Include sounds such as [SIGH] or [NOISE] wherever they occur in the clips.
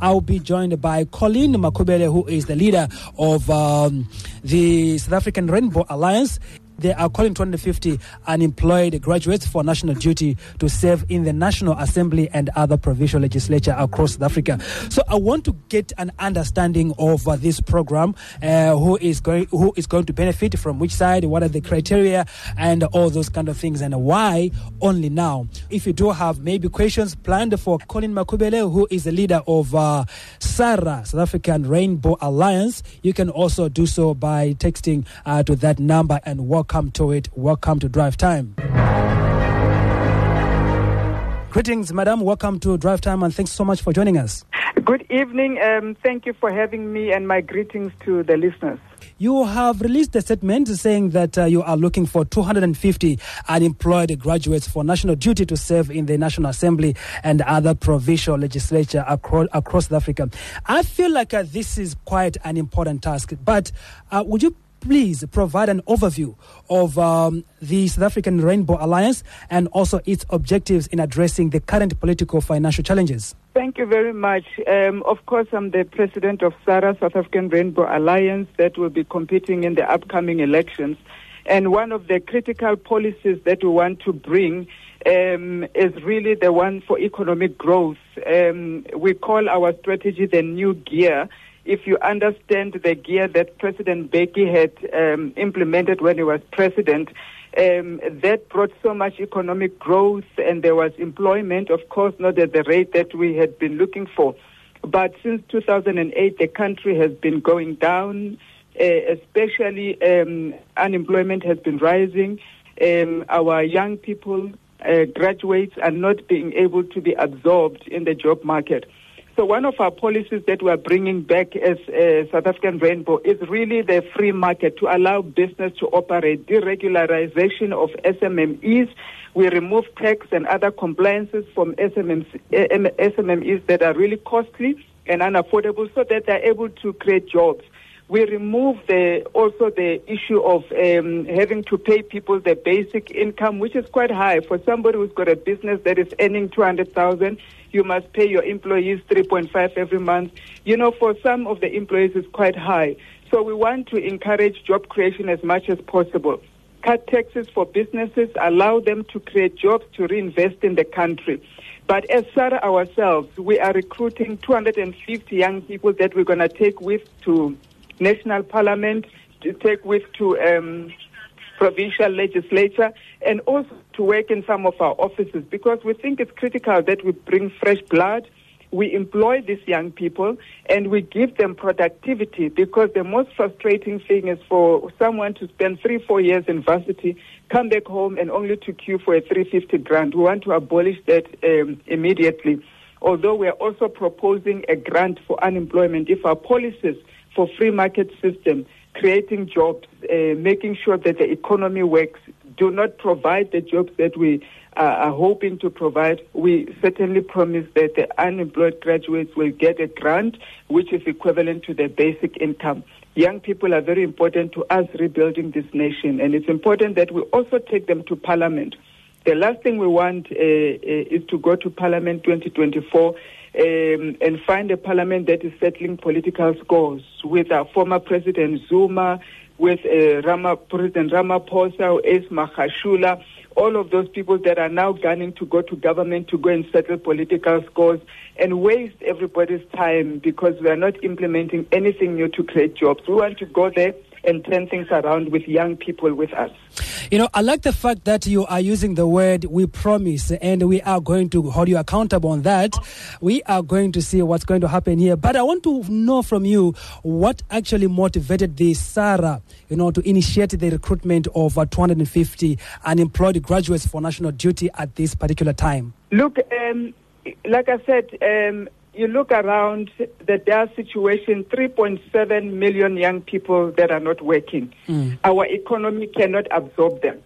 I'll be joined by Colleen Makhubele, who is the leader of um, the South African Rainbow Alliance they are calling 250 unemployed graduates for national duty to serve in the National Assembly and other provincial legislature across South Africa. So I want to get an understanding of uh, this program, uh, who is going who is going to benefit from which side, what are the criteria, and all those kind of things, and why only now. If you do have maybe questions planned for Colleen Makhubele, who is the leader of uh, SARA, South African Rainbow Alliance, you can also do so by texting uh, to that number and walk welcome to it. Welcome to Drive Time. Greetings, madam. Welcome to Drive Time, and thanks so much for joining us. Good evening. Um, thank you for having me, and my greetings to the listeners. You have released a statement saying that uh, you are looking for 250 unemployed graduates for national duty to serve in the National Assembly and other provincial legislature across, across Africa. I feel like uh, this is quite an important task, but uh, would you please provide an overview of um, the South African Rainbow Alliance and also its objectives in addressing the current political financial challenges? Thank you very much. Um, of course, I'm the president of SARA, South African Rainbow Alliance, that will be competing in the upcoming elections. And one of the critical policies that we want to bring um, is really the one for economic growth. Um, we call our strategy the new gear if you understand the gear that President Mbeki had um, implemented when he was president, um, that brought so much economic growth and there was employment, of course, not at the rate that we had been looking for. But since 2008, the country has been going down, uh, especially um, unemployment has been rising. Um, our young people, uh, graduates, are not being able to be absorbed in the job market. So one of our policies that we are bringing back as uh, South African Rainbow is really the free market to allow business to operate, deregularization of SMMEs. We remove tax and other compliances from SMMEs that are really costly and unaffordable so that they're able to create jobs we remove the also the issue of um, having to pay people the basic income, which is quite high for somebody who's got a business that is earning two hundred thousand. You must pay your employees three point five every month. You know, for some of the employees, it's quite high. So we want to encourage job creation as much as possible. Cut taxes for businesses, allow them to create jobs to reinvest in the country. But as SARA ourselves, we are recruiting 250 young people that we're going to take with to national parliament, to take with to um, provincial legislature, and also to work in some of our offices because we think it's critical that we bring fresh blood. We employ these young people and we give them productivity because the most frustrating thing is for someone to spend three, four years in varsity, come back home and only to queue for a 350 grant. We want to abolish that um, immediately. Although we are also proposing a grant for unemployment if our policies for free market system, creating jobs, uh, making sure that the economy works, do not provide the jobs that we uh, are hoping to provide. We certainly promise that the unemployed graduates will get a grant which is equivalent to their basic income. Young people are very important to us rebuilding this nation, and it's important that we also take them to parliament. The last thing we want uh, uh is to go to parliament 2024 um, and find a parliament that is settling political scores with our former President Zuma, with uh, Rama, President Ramaphosa, Ace Magashule, all of those people that are now gunning to go to government to go and settle political scores and waste everybody's time because we are not implementing anything new to create jobs. We want to go there and turn things around with young people with us. You know, I like the fact that you are using the word we promise and we are going to hold you accountable on that. We are going to see what's going to happen here. But I want to know from you what actually motivated the SARA, you know, to initiate the recruitment of uh, 250 unemployed graduates for national duty at this particular time. Look, um, like I said, um, you look around the dire situation 3.7 million young people that are not working. Mm. Our economy cannot absorb them.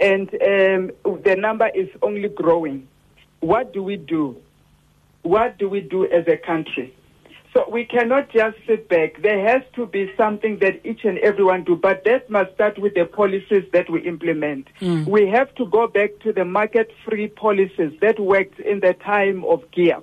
And um, the number is only growing. What do we do? What do we do as a country? So we cannot just sit back. There has to be something that each and everyone do, but that must start with the policies that we implement. Mm. We have to go back to the market-free policies that worked in the time of GEAR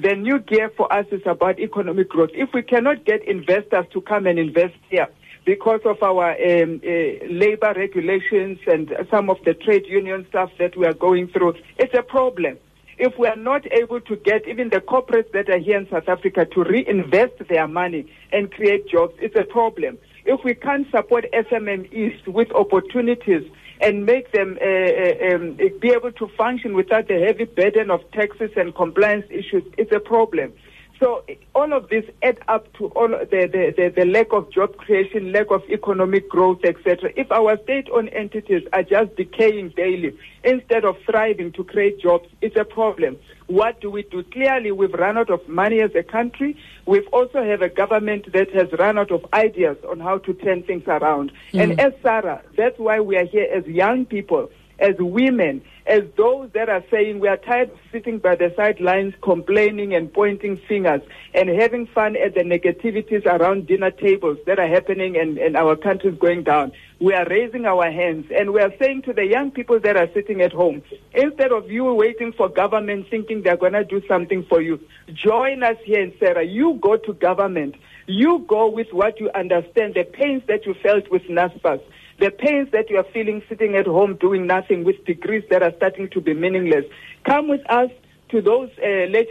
The new gear for us is about economic growth. If we cannot get investors to come and invest here, because of our um, uh, labor regulations and some of the trade union stuff that we are going through, it's a problem. If we are not able to get even the corporates that are here in South Africa to reinvest their money and create jobs, it's a problem. If we can't support SMMEs with opportunities and make them uh, uh, um, be able to function without the heavy burden of taxes and compliance issues, it's a problem. So all of this add up to all the, the, the, the lack of job creation, lack of economic growth, etc. If our state-owned entities are just decaying daily instead of thriving to create jobs, it's a problem. What do we do? Clearly, we've run out of money as a country. We've also have a government that has run out of ideas on how to turn things around. Mm. And as SARA, that's why we are here as young people as women, as those that are saying we are tired of sitting by the sidelines complaining and pointing fingers and having fun at the negativities around dinner tables that are happening and, and our country is going down. We are raising our hands and we are saying to the young people that are sitting at home, instead of you waiting for government thinking they're going to do something for you, join us here in SARA. You go to government. You go with what you understand, the pains that you felt with NSFAS the pains that you are feeling sitting at home doing nothing with degrees that are starting to be meaningless. Come with us to those uh. Let's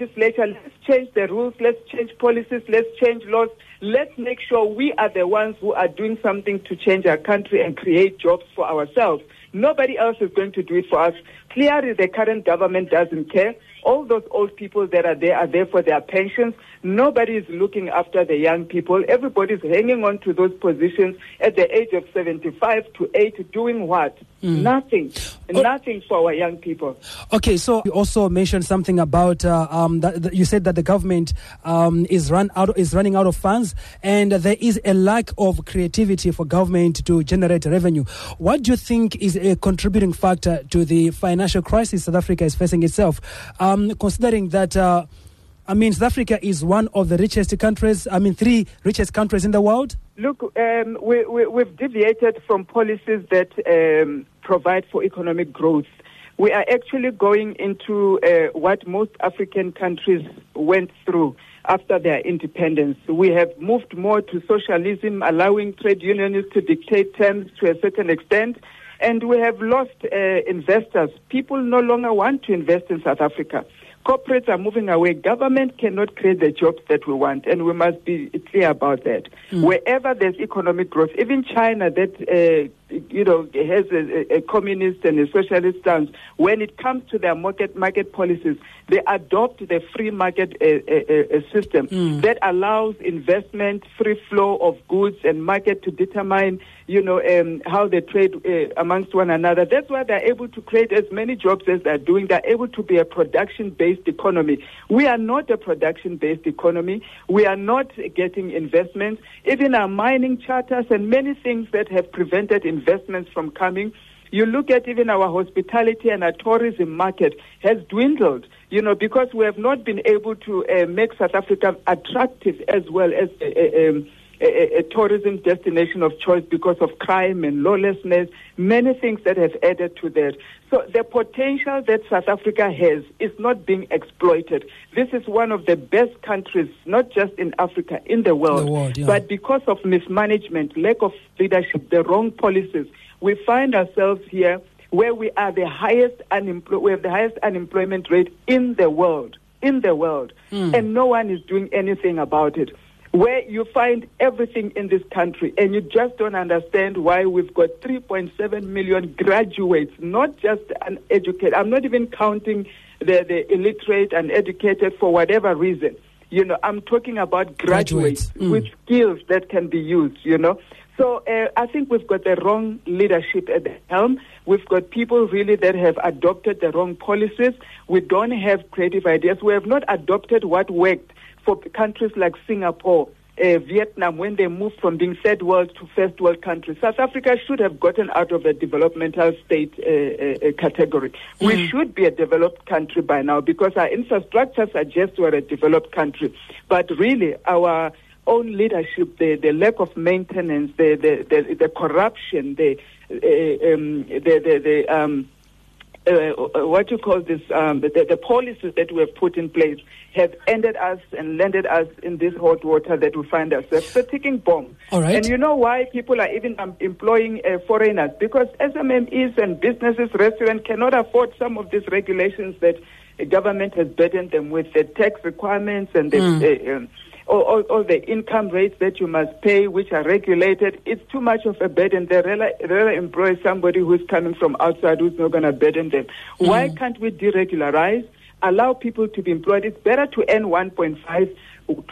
change the rules. Let's change policies. Let's change laws. Let's make sure we are the ones who are doing something to change our country and create jobs for ourselves. Nobody else is going to do it for us. Clearly, the current government doesn't care. All those old people that are there are there for their pensions. Nobody is looking after the young people. Everybody's hanging on to those positions at the age of 75 to 80, doing what? Mm. Nothing. Oh. Nothing for our young people. Okay, so you also mentioned something about uh, um, that, that, you said that the government um, is run out is running out of funds, and there is a lack of creativity for government to generate revenue. What do you think is a contributing factor to the financial crisis South Africa is facing itself? Um, considering that. Uh, I mean, South Africa is one of the richest countries, I mean, three richest countries in the world. Look, um, we, we, we've deviated from policies that um, provide for economic growth. We are actually going into uh, what most African countries went through after their independence. We have moved more to socialism, allowing trade unions to dictate terms to a certain extent, and we have lost uh, investors. People no longer want to invest in South Africa. Corporates are moving away. Government cannot create the jobs that we want, and we must be clear about that. Mm. Wherever there's economic growth, even China, that uh, you know, has a, a, communist and a socialist stance. When it comes to their market market policies, they adopt the free market uh, uh, uh, system mm. that allows investment, free flow of goods, and market to determine, you know, um, how they trade uh, amongst one another. That's why they're able to create as many jobs as they're doing. They're able to be a production-based economy. We are not a production-based economy. We are not getting investments. Even our mining charters and many things that have prevented investment investments from coming. You look at even our hospitality and our tourism market has dwindled, you know, because we have not been able to uh, make South Africa attractive as well as a, a, a, a, tourism destination of choice because of crime and lawlessness, many things that have added to that. So the potential that South Africa has is not being exploited. This is one of the best countries, not just in Africa, in the world. The world yeah. But because of mismanagement, lack of leadership, the wrong policies, we find ourselves here where we are the highest unemployed, we have the highest unemployment rate in the world, in the world, mm. and no one is doing anything about it where you find everything in this country and you just don't understand why we've got 3.7 million graduates, not just uneducated. I'm not even counting the, the illiterate and educated for whatever reason. You know, I'm talking about graduates, graduates. Mm. with skills that can be used, you know. So uh, I think we've got the wrong leadership at the helm. We've got people really that have adopted the wrong policies. We don't have creative ideas. We have not adopted what worked for countries like Singapore, uh, Vietnam, when they moved from being third world to first world countries. South Africa should have gotten out of the developmental state uh, uh, category. Mm. We should be a developed country by now because our infrastructure suggests we're a developed country. But really, our own leadership, the, the lack of maintenance, the, the, the, the corruption, the, uh, um, the, the, the um, uh, what you call this, um, the, the, policies that we have put in place have ended us and landed us in this hot water that we find ourselves. It's a ticking bomb. All right. And you know why people are even um, employing uh, foreigners? Because SMMEs and businesses, restaurants cannot afford some of these regulations that the government has burdened them with, the tax requirements and the. Mm. Um, all, all, all, the income rates that you must pay, which are regulated, it's too much of a burden. They rather, rather employ somebody who's coming from outside who's not going to burden them. Mm. Why can't we deregularize, allow people to be employed? It's better to earn 1.5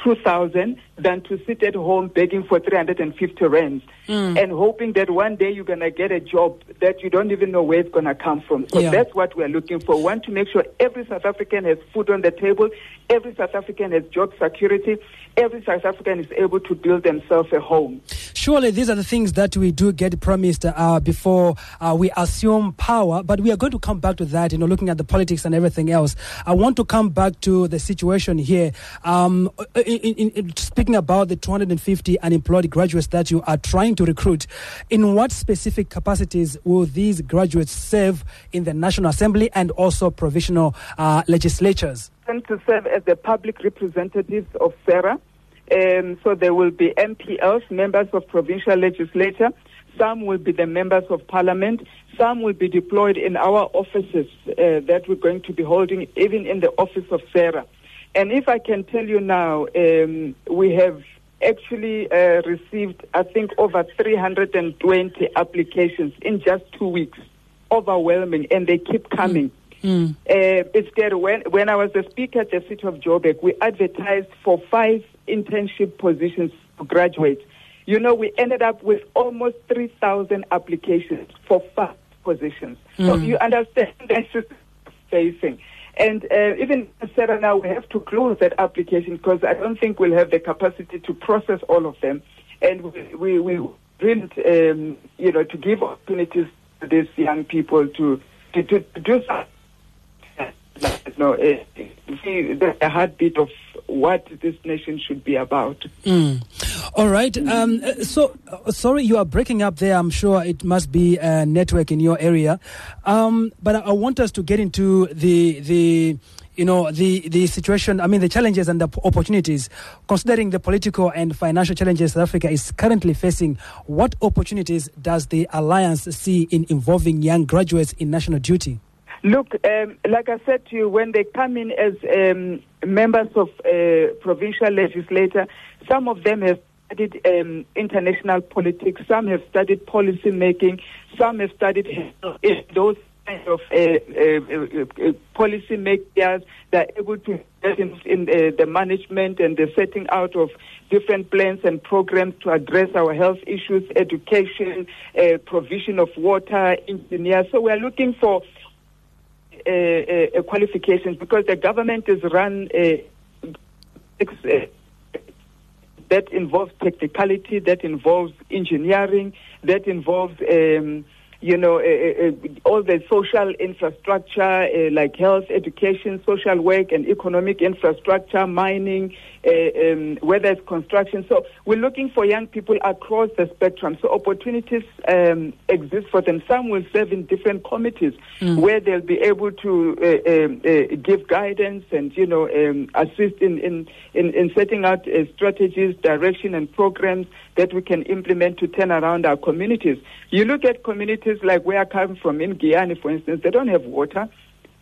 2000 than to sit at home begging for 350 rands mm. and hoping that one day you're going to get a job that you don't even know where it's going to come from. So yeah. that's what we're looking for. We want to make sure every South African has food on the table, every South African has job security, every South African is able to build themselves a home. Surely these are the things that we do get promised uh, before uh, we assume power, but we are going to come back to that, you know, looking at the politics and everything else. I want to come back to the situation here. Um, in, in, in speaking about the 250 unemployed graduates that you are trying to recruit, in what specific capacities will these graduates serve in the National Assembly and also provisional uh, legislatures? To serve as the public representatives of SARA. Um, so there will be MPLs, members of provincial legislature. Some will be the members of parliament. Some will be deployed in our offices uh, that we're going to be holding, even in the office of SARA. And if I can tell you now, um, we have actually uh, received, I think, over 320 applications in just two weeks. Overwhelming, and they keep coming. Mm. Uh, it's there. When, when I was the speaker at the city of Joburg, we advertised for five internship positions for graduates. You know, we ended up with almost 3,000 applications for five positions. Mm. So you understand [LAUGHS] that's facing. And uh, even SARA now, we have to close that application because I don't think we'll have the capacity to process all of them. And we, we, we um, you know, to give opportunities to these young people to, to, to, to do something. You know, uh, see the heartbeat of what this nation should be about. Mm. All right. Um, so, uh, sorry, you are breaking up there. I'm sure it must be a network in your area. Um, but I want us to get into the the you know the the situation i mean the challenges and the opportunities considering the political and financial challenges south africa is currently facing what opportunities does the alliance see in involving young graduates in national duty Look, um, like I said to you, when they come in as um, members of uh, provincial legislature, some of them have studied um, international politics, some have studied policy making, some have studied those kind of uh, uh, uh, policy makers that are able to in, in uh, the management and the setting out of different plans and programs to address our health issues, education, uh, provision of water, engineers. So we are looking for uh, uh, qualifications because the government is run uh, that involves technicality, that involves engineering, that involves um, you know, uh, uh, all the social infrastructure uh, like health, education, social work, and economic infrastructure, mining, uh, um, whether it's construction. So we're looking for young people across the spectrum. So opportunities um, exist for them. Some will serve in different committees mm. where they'll be able to uh, um, uh, give guidance and you know um, assist in in, in, in setting out uh, strategies, direction, and programs that we can implement to turn around our communities. You look at communities like where I come from in Giyani, for instance, they don't have water.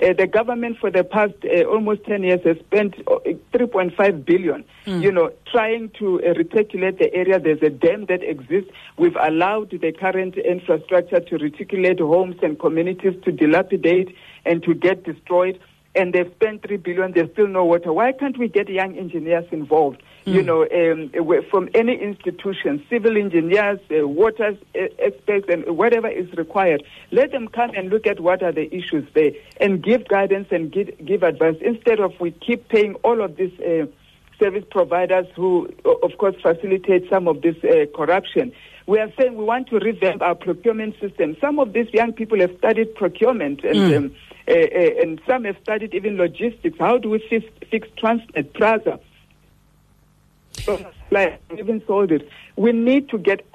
Uh, the government for the past uh, almost 10 years has spent uh, 3.5 billion, mm. you know, trying to uh, reticulate the area. There's a dam that exists. We've allowed the current infrastructure to reticulate homes and communities to dilapidate and to get destroyed. And they've spent 3 billion. There's still no water. Why can't we get young engineers involved? Mm. You know, um, from any institution, civil engineers, uh, water uh, experts, and whatever is required. Let them come and look at what are the issues there and give guidance and give, give advice instead of we keep paying all of these uh, service providers who, of course, facilitate some of this uh, corruption. We are saying we want to revamp our procurement system. Some of these young people have studied procurement and. Mm. Um, uh, and some have studied even logistics. How do we fix, fix Transnet, PRASA? like even sold it. We need to get.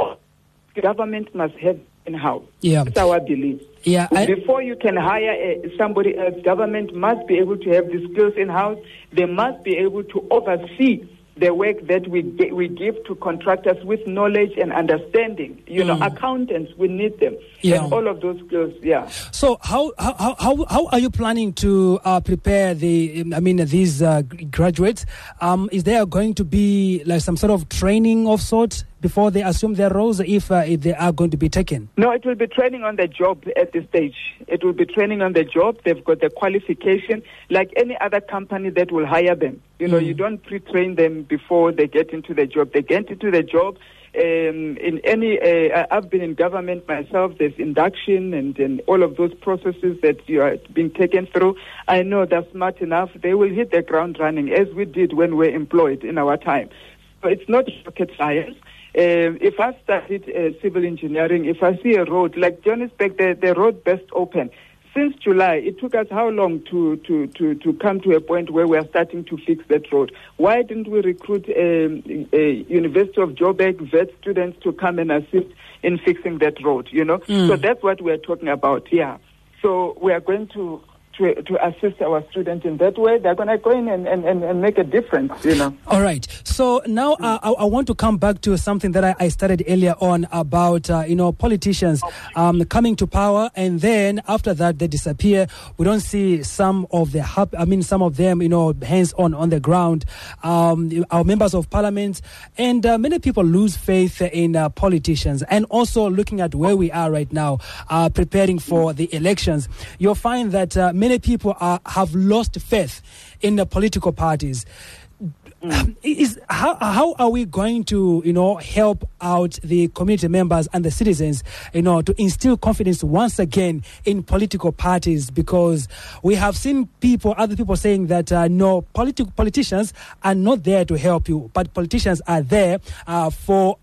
The government must have in house. Yeah. That's our belief. Yeah, I- Before you can hire uh, somebody else, government must be able to have the skills in house. They must be able to oversee the work that we gi- we give to contractors with knowledge and understanding. You know, accountants, we need them, Mm. Yeah. and all of those skills. Yeah. So how how how- how are you planning to uh, prepare the I mean these uh, graduates? Um, is there going to be like some sort of training of sorts before they assume their roles, if uh, if they are going to be taken? No, it will be training on the job at this stage. It will be training on the job. They've got the qualification, like any other company that will hire them. You know, you don't pre-train them before they get into the job. They get into the job. Um, in any, uh, I've been in government myself. There's induction and, and all of those processes that you are being taken through. I know they're smart enough. They will hit the ground running as we did when we were employed in our time. So it's not rocket science. Um, if I studied uh, civil engineering, if I see a road like Johannesburg, the, the road best open. Since July, it took us how long to, to, to, to come to a point where we are starting to fix that road? Why didn't we recruit um, a University of Joburg vet students to come and assist in fixing that road? You know, so that's what we are talking about. Yeah. So we are going to to, to assist our students in that way. They're going to go in and, and, and, make a difference. You know. All right. So now uh, I, I want to come back to something that I, I started earlier on about uh, you know politicians um, coming to power and then after that they disappear. We don't see some of the hap- I mean some of them you know hands on on the ground. Um, our members of parliament and uh, many people lose faith in uh, politicians and also looking at where we are right now, uh, preparing for the elections. You'll find that uh, many people are, have lost faith in the political parties. Is how how are we going to you know help out the community members and the citizens you know to instill confidence once again in political parties? Because we have seen people other people saying that uh, no political politicians are not there to help you but politicians are there uh, for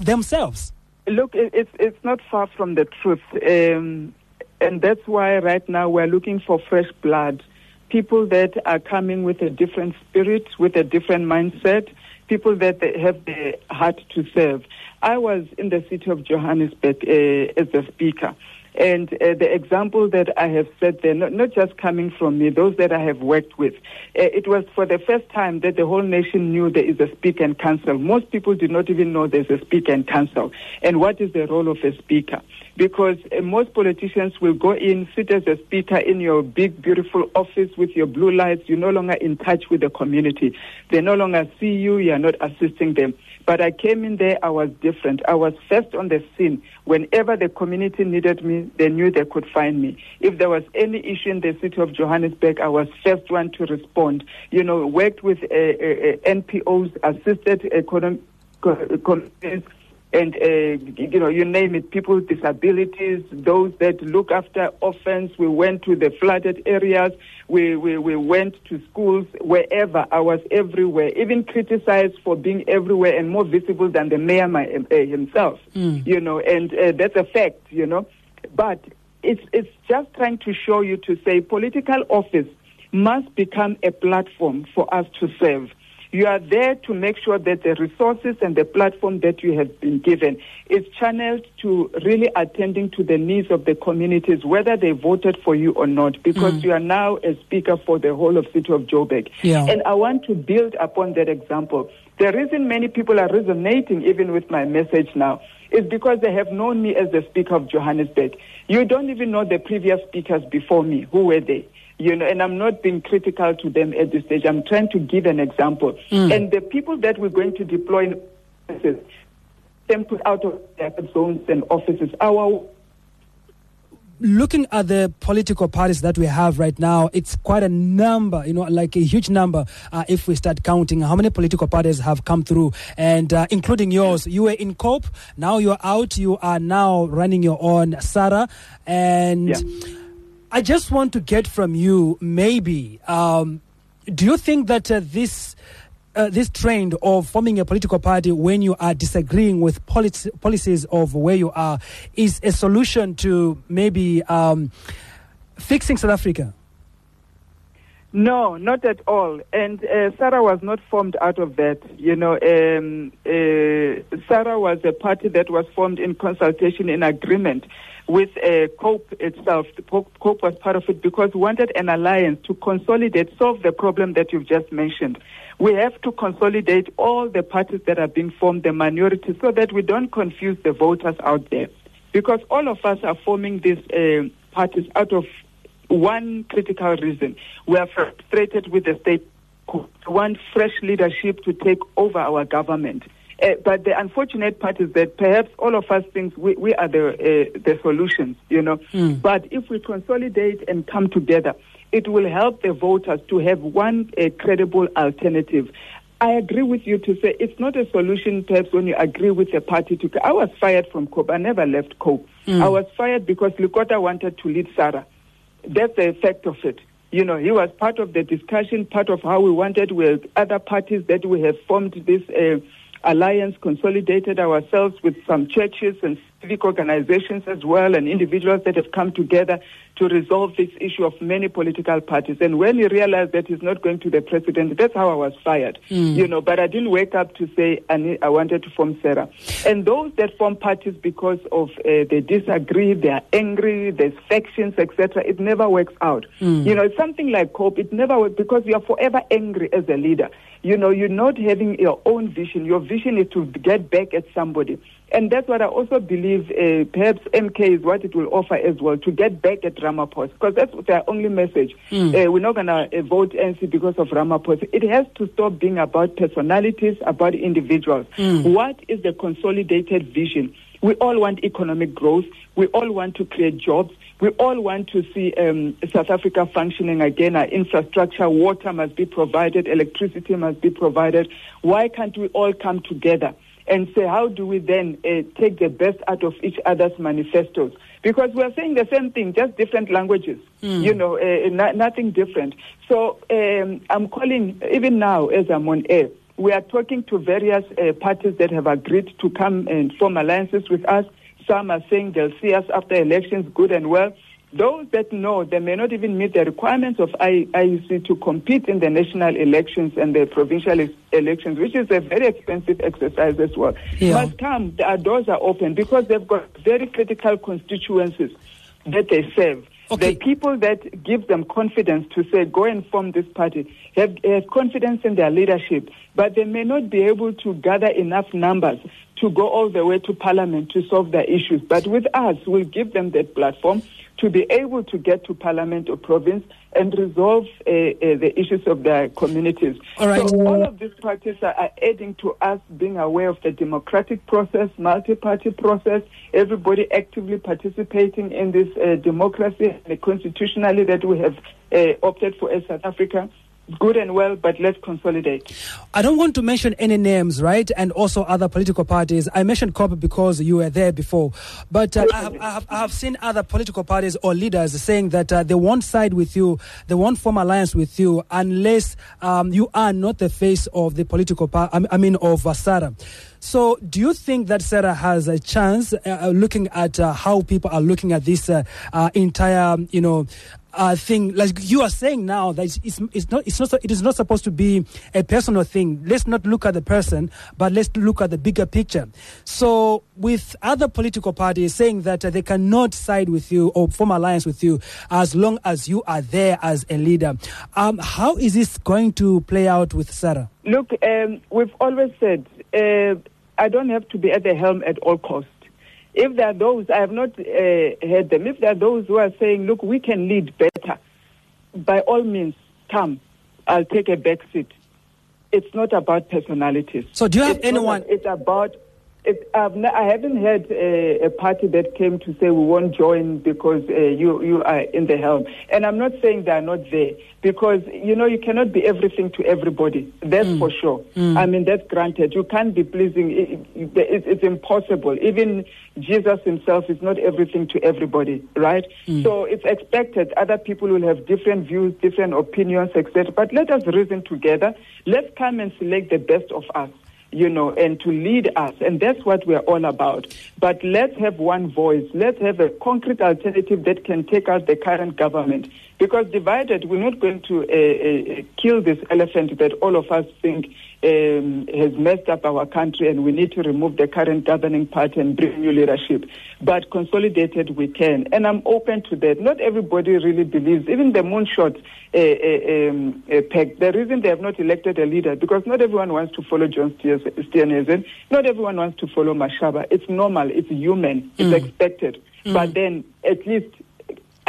themselves. Look, it's it's not far from the truth, um, and that's why right now we're looking for fresh blood, people that are coming with a different spirit, with a different mindset, people that have the heart to serve. I was in the city of Johannesburg uh, as a speaker. And uh, the example that I have said there, not, not just coming from me, those that I have worked with, uh, it was for the first time that the whole nation knew there is a speaker and council. Most people did not even know there's a speaker and council. And what is the role of a speaker? Because uh, most politicians will go in, sit as a speaker in your big, beautiful office with your blue lights. You're no longer in touch with the community. They no longer see you. You are not assisting them. But I came in there, I was different. I was first on the scene. Whenever the community needed me, they knew they could find me. If there was any issue in the city of Johannesburg, I was first one to respond. You know, worked with uh, uh, uh, NPOs, assisted economic and uh, you know, you name it, people with disabilities, those that look after orphans. We went to the flooded areas. We, we, we went to schools, wherever. I was everywhere, even criticized for being everywhere and more visible than the mayor my, uh, himself, you know, and uh, that's a fact, you know. But it's, it's just trying to show you to say political office must become a platform for us to serve. You are there to make sure that the resources and the platform that you have been given is channeled to really attending to the needs of the communities, whether they voted for you or not, because mm. you are now a speaker for the whole of City of Joburg. Yeah. And I want to build upon that example. The reason many people are resonating even with my message now is because they have known me as the Speaker of Johannesburg. You don't even know the previous speakers before me. Who were they? You know, and I'm not being critical to them at this stage. I'm trying to give an example. And the people that we're going to deploy in offices, them put out of their zones and offices. Our looking at the political parties that we have right now, it's quite a number, you know, like a huge number. Uh, if we start counting how many political parties have come through, and uh, including yours, you were in COPE, now you're out, you are now running your own SARA, and Yeah. I just want to get from you, maybe, um, do you think that uh, this? Uh, this trend of forming a political party when you are disagreeing with polic- policies of where you are is a solution to maybe um, fixing South Africa? No, not at all. And uh, SARA was not formed out of that. You know, um, uh, SARA was a party that was formed in consultation, in agreement with uh, COPE itself. COPE was part of it because we wanted an alliance to consolidate, solve the problem that you've just mentioned. We have to consolidate all the parties that are being formed, the minority, so that we don't confuse the voters out there. Because all of us are forming these uh, parties out of one critical reason. We are frustrated with the state. We want fresh leadership to take over our government. Uh, but the unfortunate part is that perhaps all of us think we, we are the uh, the solutions, you know. Mm. But if we consolidate and come together, it will help the voters to have one uh, credible alternative. I agree with you to say it's not a solution, perhaps, when you agree with a party. To I was fired from COPE. I never left COPE. Mm. I was fired because Lekota wanted to lead SARA. That's the effect of it. You know, he was part of the discussion, part of how we wanted with other parties that we have formed this uh, alliance, consolidated ourselves with some churches and civic organizations as well, and individuals that have come together to resolve this issue of many political parties. And when he realized that he's not going to the president, that's how I was fired. Mm. You know, but I didn't wake up to say I, need, I wanted to form SARA. And those that form parties because of uh, they disagree, they are angry, there's factions, etc. It never works out. Mm. You know, it's something like COPE. It never works because you are forever angry as a leader. You know, you're not having your own vision. Your vision is to get back at somebody. And that's what I also believe uh, perhaps MK is what it will offer as well to get back at Ramaphosa because that's their only message. Mm. Uh, we're not going to uh, vote NC because of Ramaphosa. It has to stop being about personalities, about individuals. Mm. What is the consolidated vision? We all want economic growth. We all want to create jobs. We all want to see um, South Africa functioning again. Our infrastructure, water must be provided, electricity must be provided. Why can't we all come together? And say, how do we then uh, take the best out of each other's manifestos? Because we're saying the same thing, just different languages, mm. you know, uh, nothing different. So um, I'm calling, even now as I'm on air, we are talking to various uh, parties that have agreed to come and form alliances with us. Some are saying they'll see us after elections, good and well. Those that know they may not even meet the requirements of IEC to compete in the national elections and the provincial elections, which is a very expensive exercise as well, yeah. must come. Our uh, doors are open because they've got very critical constituencies that they serve. Okay. The people that give them confidence to say, go and form this party, have, have confidence in their leadership, but they may not be able to gather enough numbers to go all the way to parliament to solve their issues. But with us, we'll give them that platform to be able to get to parliament or province and resolve uh, uh, the issues of their communities. All right. So all of these parties are, adding to us being aware of the democratic process, multi-party process, everybody actively participating in this uh, democracy and constitutionally that we have uh, opted for as South Africa good and well, but let's consolidate. I don't want to mention any names, right? And also other political parties. I mentioned COPE because you were there before. But uh, I, have, I, have, I, have, seen other political parties or leaders saying that uh, they won't side with you, they won't form alliance with you unless um, you are not the face of the political party, I mean, of uh. So, do you think that SARA has a chance, uh, uh, looking at uh, how people are looking at this uh, uh, entire, you know, uh, thing like you are saying now that it's, it's not it's not it is not supposed to be a personal thing. Let's not look at the person but let's look at the bigger picture. So with other political parties saying that uh, they cannot side with you or form alliance with you as long as you are there as a leader um, how is this going to play out with SARA? look um, we've always said uh, I don't have to be at the helm at all costs if there are those, I have not uh, heard them, if there are those who are saying, look, we can lead better, by all means, come, I'll take a back seat. It's not about personalities. So, do you have it's anyone? Not, it's about it, I haven't heard a, a, party that came to say we won't join because uh, you you are in the helm, and I'm not saying they are not there because you know you cannot be everything to everybody. That's mm. for sure. Mm. I mean that's granted. You can't be pleasing. It, it, it's impossible. Even Jesus himself is not everything to everybody, right? Mm. So it's expected. Other people will have different views, different opinions, etc. But let us reason together. Let's come and select the best of us you know, and to lead us. And that's what we're all about. But let's have one voice. Let's have a concrete alternative that can take out the current government. Because divided, we're not going to uh, uh, kill this elephant that all of us think um, has messed up our country and we need to remove the current governing party and bring new leadership. But consolidated we can. And I'm open to that. Not everybody really believes, even the moonshot uh, uh, um, uh, pact, the reason they have not elected a leader, because not everyone wants to follow John Steenhuisen, not everyone wants to follow Mashaba. It's normal, it's human, it's Mm. expected. Mm. But then at least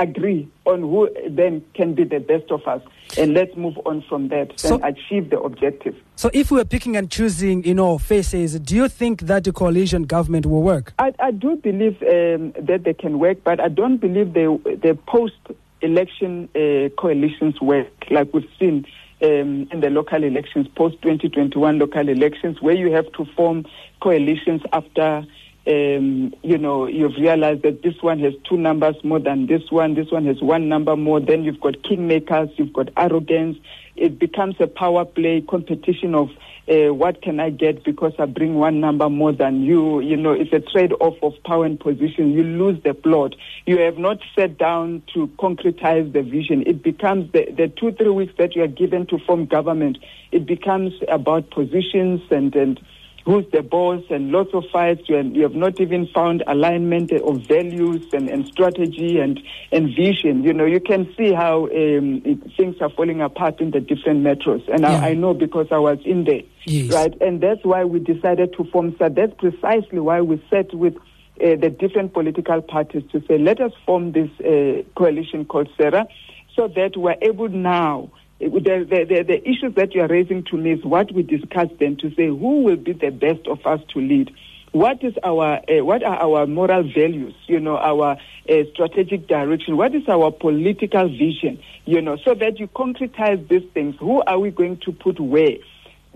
agree on who then can be the best of us and let's move on from that So- and achieve the objective. So if we're picking and choosing, you know, faces, do you think that the coalition government will work? I, I do believe um, that they can work, but I don't believe the the post election uh, coalitions work like we've seen um, in the local elections, post 2021 local elections, where you have to form coalitions after. Um, you know, you've realized that this one has two numbers more than this one. This one has one number more. Then you've got kingmakers, you've got arrogance. It becomes a power play competition of uh, what can I get because I bring one number more than you. You know, it's a trade-off of power and position. You lose the plot. You have not sat down to concretize the vision. It becomes the, the two, three weeks that you are given to form government. It becomes about positions and, and who's the boss and lots of fights. You, you have not even found alignment of values and, and strategy and, and vision. You know, you can see how um, it, things are falling apart in the different metros. And Yeah. I, I know because I was in there. Yes. Right? And that's why we decided to form SAR. That's precisely why we sat with uh, the different political parties to say, let us form this uh, coalition called SARA so that we're able now the, the, the, the issues that you are raising to me is what we discussed then to say who will be the best of us to lead. What is our uh, what are our moral values? You know, our uh, strategic direction. What is our political vision? You know, so that you concretize these things. Who are we going to put where?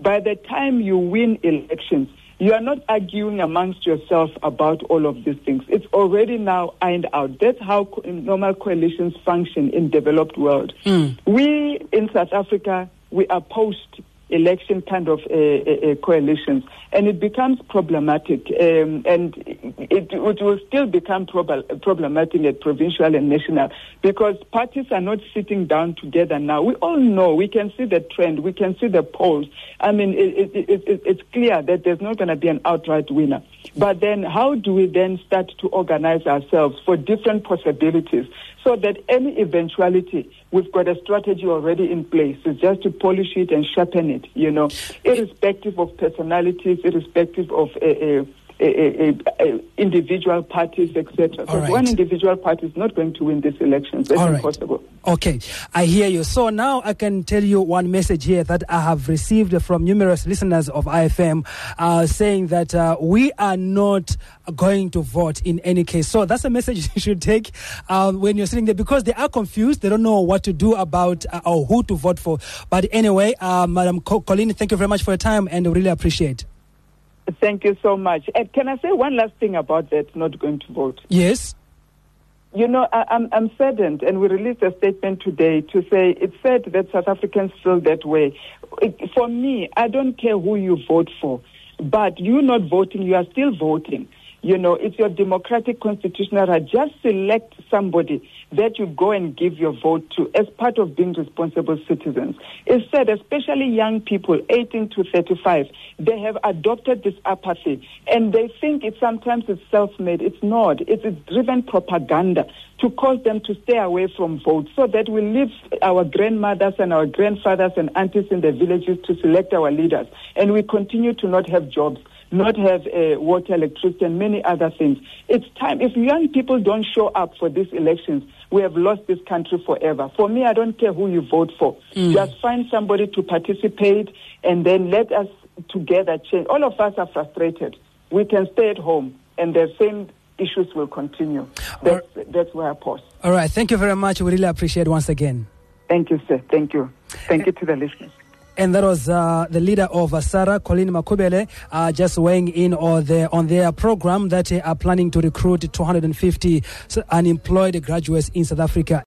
By the time you win elections, you are not arguing amongst yourself about all of these things. It's already now ironed out. That's how co- normal coalitions function in developed world. Mm. We in South Africa, we are post election kind of uh, uh, uh, coalitions, and it becomes problematic, um, and it, it will still become prob- problematic at provincial and national because parties are not sitting down together now. We all know, we can see the trend, we can see the polls. I mean, it, it, it, it, it's clear that there's not going to be an outright winner. But then, how do we then start to organize ourselves for different possibilities so that any eventuality, we've got a strategy already in place. It's just to polish it and sharpen it, you know, irrespective of personalities, irrespective of uh, uh, individual parties, etc. Because right. one individual party is not going to win these elections. That's All right. impossible. Okay, I hear you. So now I can tell you one message here that I have received from numerous listeners of IFM uh, saying that uh, we are not going to vote in any case. So that's a message [LAUGHS] you should take um, when you're sitting there because they are confused. They don't know what to do about uh, or who to vote for. But anyway, uh, Madam Co- Colleen, thank you very much for your time and really appreciate. Thank you so much. And can I say one last thing about that not going to vote? Yes. You know, I, I'm, I'm saddened, and we released a statement today to say it's sad that South Africans feel that way. For me, I don't care who you vote for, but you're not voting, you are still voting. You know, it's your democratic constitutional right. Just select somebody that you go and give your vote to as part of being responsible citizens. Said, especially young people, 18 to 35, they have adopted this apathy and they think it sometimes it's self-made. It's not. It's, it's driven propaganda to cause them to stay away from votes so that we leave our grandmothers and our grandfathers and aunties in the villages to select our leaders and we continue to not have jobs not have uh, water, electricity, and many other things. It's time. If young people don't show up for these elections, we have lost this country forever. For me, I don't care who you vote for. Just find somebody to participate, and then let us together change. All of us are frustrated. We can stay at home, and the same issues will continue. That's, that's where I pause. All right. Thank you very much. We really appreciate it once again. Thank you, sir. Thank you. Thank you to the listeners. And that was uh, the leader of uh, SARA, Colleen Makhubele, uh, just weighing in on their, on their program that they are planning to recruit 250 unemployed graduates in South Africa.